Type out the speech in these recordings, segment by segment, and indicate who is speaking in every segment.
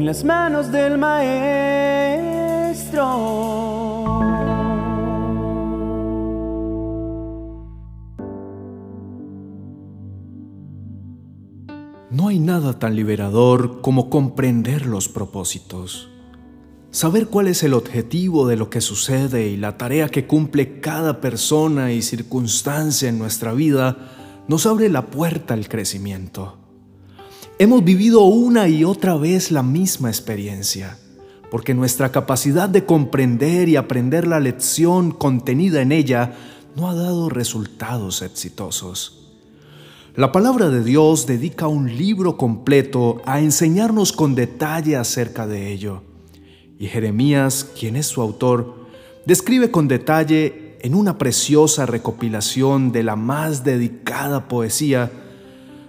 Speaker 1: en las manos del Maestro.
Speaker 2: No hay nada tan liberador como comprender los propósitos. Saber cuál es el objetivo de lo que sucede y la tarea que cumple cada persona y circunstancia en nuestra vida nos abre la puerta al crecimiento. Hemos vivido una y otra vez la misma experiencia, porque nuestra capacidad de comprender y aprender la lección contenida en ella no ha dado resultados exitosos. La palabra de Dios dedica un libro completo a enseñarnos con detalle acerca de ello. Y Jeremías, quien es su autor, describe con detalle en una preciosa recopilación de la más dedicada poesía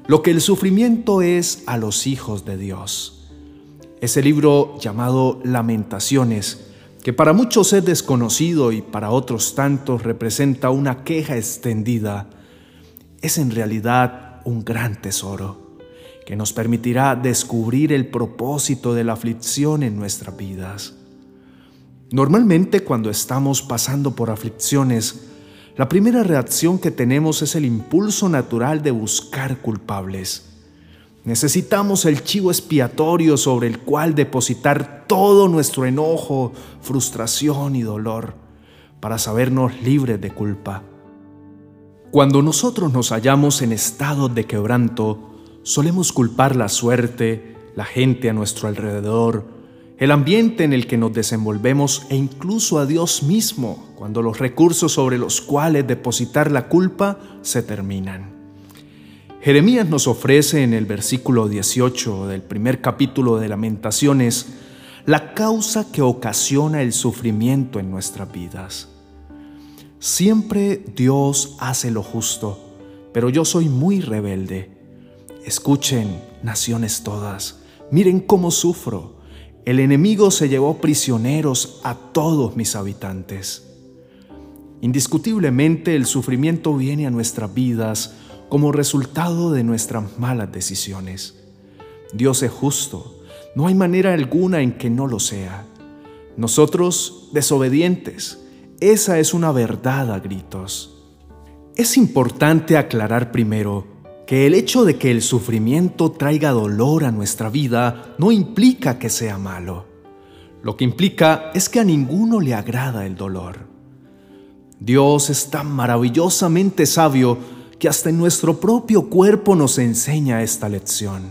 Speaker 2: lo que el sufrimiento es a los hijos de Dios. Ese libro llamado Lamentaciones, que para muchos es desconocido y para otros tantos representa una queja extendida, es en realidad un gran tesoro que nos permitirá descubrir el propósito de la aflicción en nuestras vidas. Normalmente cuando estamos pasando por aflicciones, la primera reacción que tenemos es el impulso natural de buscar culpables. Necesitamos el chivo expiatorio sobre el cual depositar todo nuestro enojo, frustración y dolor para sabernos libres de culpa. Cuando nosotros nos hallamos en estado de quebranto, solemos culpar la suerte, la gente a nuestro alrededor, el ambiente en el que nos desenvolvemos e incluso a Dios mismo cuando los recursos sobre los cuales depositar la culpa se terminan. Jeremías nos ofrece en el versículo 18 del primer capítulo de Lamentaciones la causa que ocasiona el sufrimiento en nuestras vidas. Siempre Dios hace lo justo, pero yo soy muy rebelde. Escuchen, naciones todas, miren cómo sufro. El enemigo se llevó prisioneros a todos mis habitantes. Indiscutiblemente el sufrimiento viene a nuestras vidas como resultado de nuestras malas decisiones. Dios es justo, no hay manera alguna en que no lo sea. Nosotros, desobedientes, esa es una verdad a gritos. Es importante aclarar primero que el hecho de que el sufrimiento traiga dolor a nuestra vida no implica que sea malo. Lo que implica es que a ninguno le agrada el dolor. Dios es tan maravillosamente sabio que hasta en nuestro propio cuerpo nos enseña esta lección.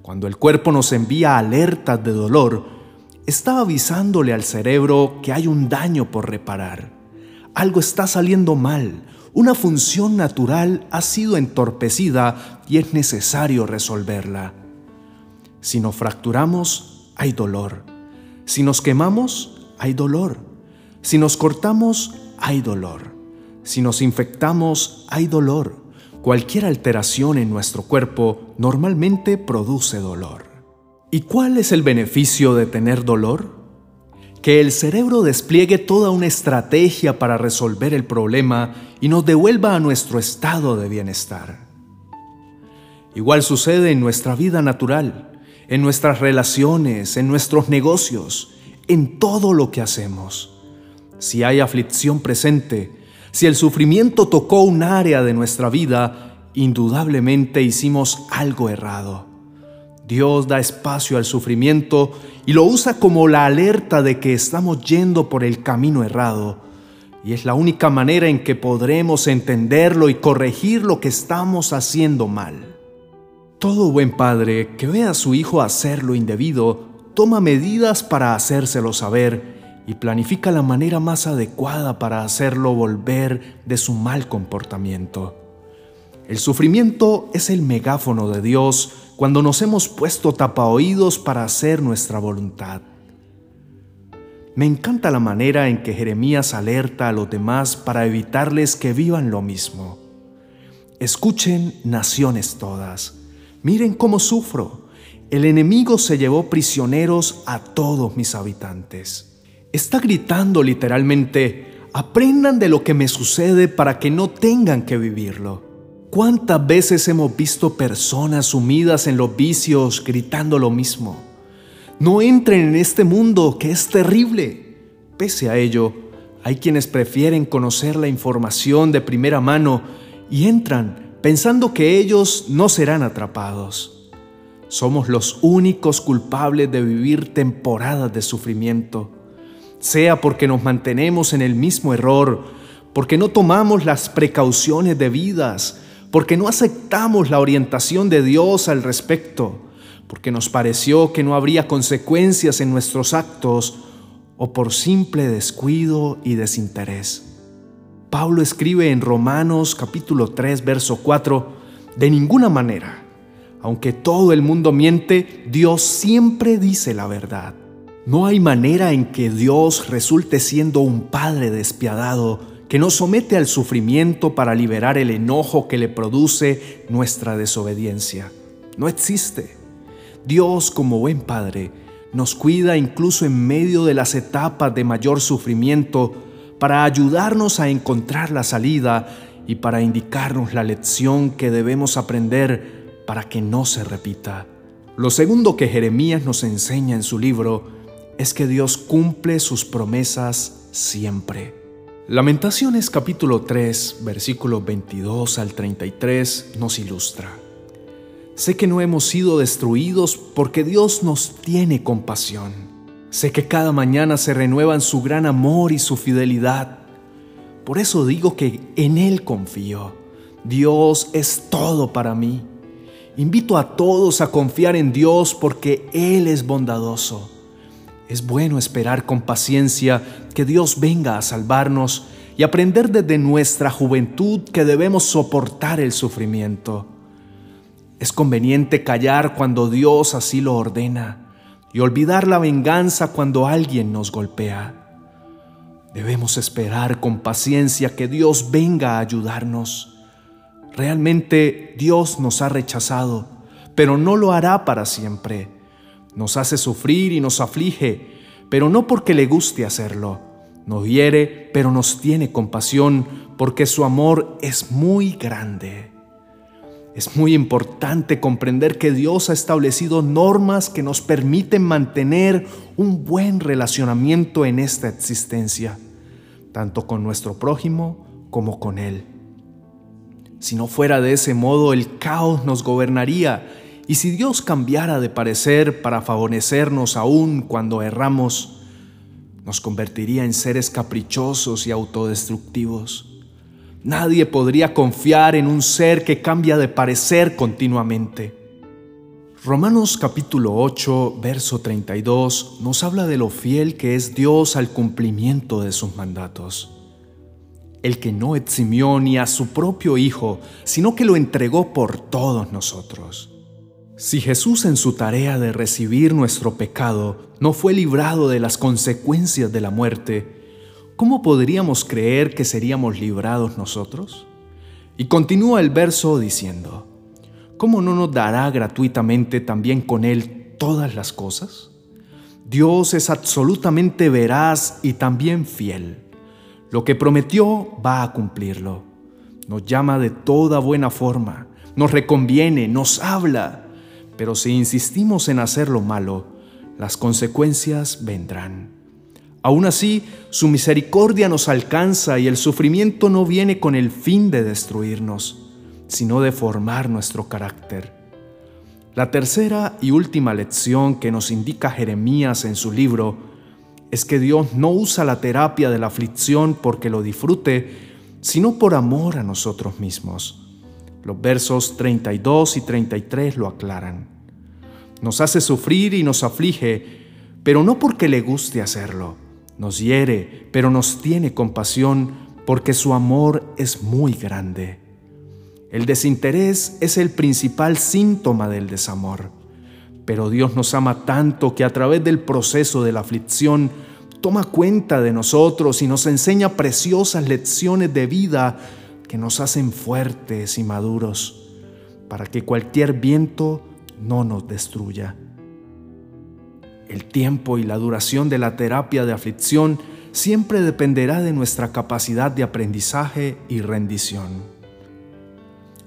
Speaker 2: Cuando el cuerpo nos envía alertas de dolor, está avisándole al cerebro que hay un daño por reparar. Algo está saliendo mal, una función natural ha sido entorpecida y es necesario resolverla. Si nos fracturamos, hay dolor. Si nos quemamos, hay dolor. Si nos cortamos, hay dolor. Si nos infectamos, hay dolor. Cualquier alteración en nuestro cuerpo normalmente produce dolor. ¿Y cuál es el beneficio de tener dolor? Que el cerebro despliegue toda una estrategia para resolver el problema y nos devuelva a nuestro estado de bienestar. Igual sucede en nuestra vida natural, en nuestras relaciones, en nuestros negocios, en todo lo que hacemos. Si hay aflicción presente, si el sufrimiento tocó un área de nuestra vida, indudablemente hicimos algo errado. Dios da espacio al sufrimiento y lo usa como la alerta de que estamos yendo por el camino errado. Y es la única manera en que podremos entenderlo y corregir lo que estamos haciendo mal. Todo buen padre que ve a su hijo hacer lo indebido, toma medidas para hacérselo saber y planifica la manera más adecuada para hacerlo volver de su mal comportamiento. El sufrimiento es el megáfono de Dios cuando nos hemos puesto tapaoídos para hacer nuestra voluntad. Me encanta la manera en que Jeremías alerta a los demás para evitarles que vivan lo mismo. Escuchen, naciones todas, miren cómo sufro. El enemigo se llevó prisioneros a todos mis habitantes. Está gritando literalmente, aprendan de lo que me sucede para que no tengan que vivirlo. ¿Cuántas veces hemos visto personas sumidas en los vicios gritando lo mismo? No entren en este mundo que es terrible. Pese a ello, hay quienes prefieren conocer la información de primera mano y entran pensando que ellos no serán atrapados. Somos los únicos culpables de vivir temporadas de sufrimiento, sea porque nos mantenemos en el mismo error, porque no tomamos las precauciones debidas, porque no aceptamos la orientación de Dios al respecto, porque nos pareció que no habría consecuencias en nuestros actos o por simple descuido y desinterés. Pablo escribe en Romanos capítulo 3, verso 4, de ninguna manera, aunque todo el mundo miente, Dios siempre dice la verdad. No hay manera en que Dios resulte siendo un Padre despiadado que nos somete al sufrimiento para liberar el enojo que le produce nuestra desobediencia. No existe. Dios como buen Padre nos cuida incluso en medio de las etapas de mayor sufrimiento para ayudarnos a encontrar la salida y para indicarnos la lección que debemos aprender para que no se repita. Lo segundo que Jeremías nos enseña en su libro es que Dios cumple sus promesas siempre. Lamentaciones capítulo 3, versículos 22 al 33 nos ilustra. Sé que no hemos sido destruidos porque Dios nos tiene compasión. Sé que cada mañana se renuevan su gran amor y su fidelidad. Por eso digo que en Él confío. Dios es todo para mí. Invito a todos a confiar en Dios porque Él es bondadoso. Es bueno esperar con paciencia que Dios venga a salvarnos y aprender desde nuestra juventud que debemos soportar el sufrimiento. Es conveniente callar cuando Dios así lo ordena y olvidar la venganza cuando alguien nos golpea. Debemos esperar con paciencia que Dios venga a ayudarnos. Realmente Dios nos ha rechazado, pero no lo hará para siempre. Nos hace sufrir y nos aflige, pero no porque le guste hacerlo. Nos hiere, pero nos tiene compasión, porque su amor es muy grande. Es muy importante comprender que Dios ha establecido normas que nos permiten mantener un buen relacionamiento en esta existencia, tanto con nuestro prójimo como con Él. Si no fuera de ese modo, el caos nos gobernaría y si Dios cambiara de parecer para favorecernos aún cuando erramos, nos convertiría en seres caprichosos y autodestructivos. Nadie podría confiar en un ser que cambia de parecer continuamente. Romanos capítulo 8, verso 32 nos habla de lo fiel que es Dios al cumplimiento de sus mandatos. El que no eximió ni a su propio Hijo, sino que lo entregó por todos nosotros. Si Jesús en su tarea de recibir nuestro pecado no fue librado de las consecuencias de la muerte, ¿cómo podríamos creer que seríamos librados nosotros? Y continúa el verso diciendo, ¿cómo no nos dará gratuitamente también con Él todas las cosas? Dios es absolutamente veraz y también fiel. Lo que prometió va a cumplirlo. Nos llama de toda buena forma, nos reconviene, nos habla, pero si insistimos en hacer lo malo, las consecuencias vendrán. Aún así, su misericordia nos alcanza y el sufrimiento no viene con el fin de destruirnos, sino de formar nuestro carácter. La tercera y última lección que nos indica Jeremías en su libro es que Dios no usa la terapia de la aflicción porque lo disfrute, sino por amor a nosotros mismos. Los versos 32 y 33 lo aclaran. Nos hace sufrir y nos aflige, pero no porque le guste hacerlo nos hiere, pero nos tiene compasión porque su amor es muy grande. El desinterés es el principal síntoma del desamor, pero Dios nos ama tanto que a través del proceso de la aflicción toma cuenta de nosotros y nos enseña preciosas lecciones de vida que nos hacen fuertes y maduros para que cualquier viento no nos destruya. El tiempo y la duración de la terapia de aflicción siempre dependerá de nuestra capacidad de aprendizaje y rendición.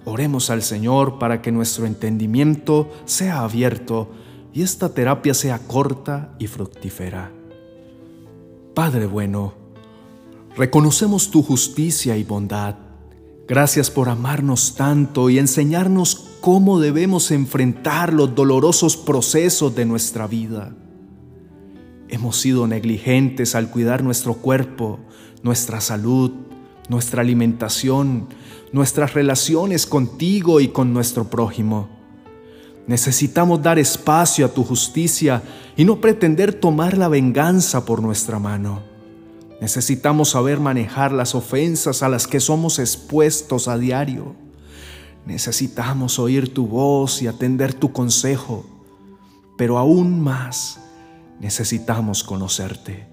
Speaker 2: Oremos al Señor para que nuestro entendimiento sea abierto y esta terapia sea corta y fructífera. Padre bueno, reconocemos tu justicia y bondad. Gracias por amarnos tanto y enseñarnos cómo debemos enfrentar los dolorosos procesos de nuestra vida. Hemos sido negligentes al cuidar nuestro cuerpo, nuestra salud, nuestra alimentación, nuestras relaciones contigo y con nuestro prójimo. Necesitamos dar espacio a tu justicia y no pretender tomar la venganza por nuestra mano. Necesitamos saber manejar las ofensas a las que somos expuestos a diario. Necesitamos oír tu voz y atender tu consejo, pero aún más necesitamos conocerte,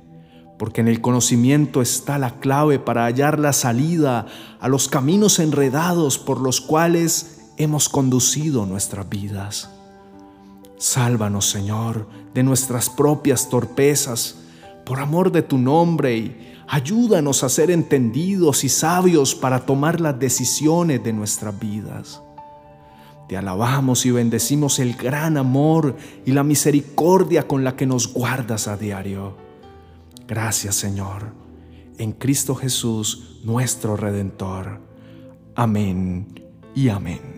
Speaker 2: porque en el conocimiento está la clave para hallar la salida a los caminos enredados por los cuales hemos conducido nuestras vidas. Sálvanos, Señor, de nuestras propias torpezas, por amor de tu nombre, y ayúdanos a ser entendidos y sabios para tomar las decisiones de nuestras vidas. Te alabamos y bendecimos el gran amor y la misericordia con la que nos guardas a diario. Gracias, Señor, en Cristo Jesús, nuestro Redentor. Amén y amén.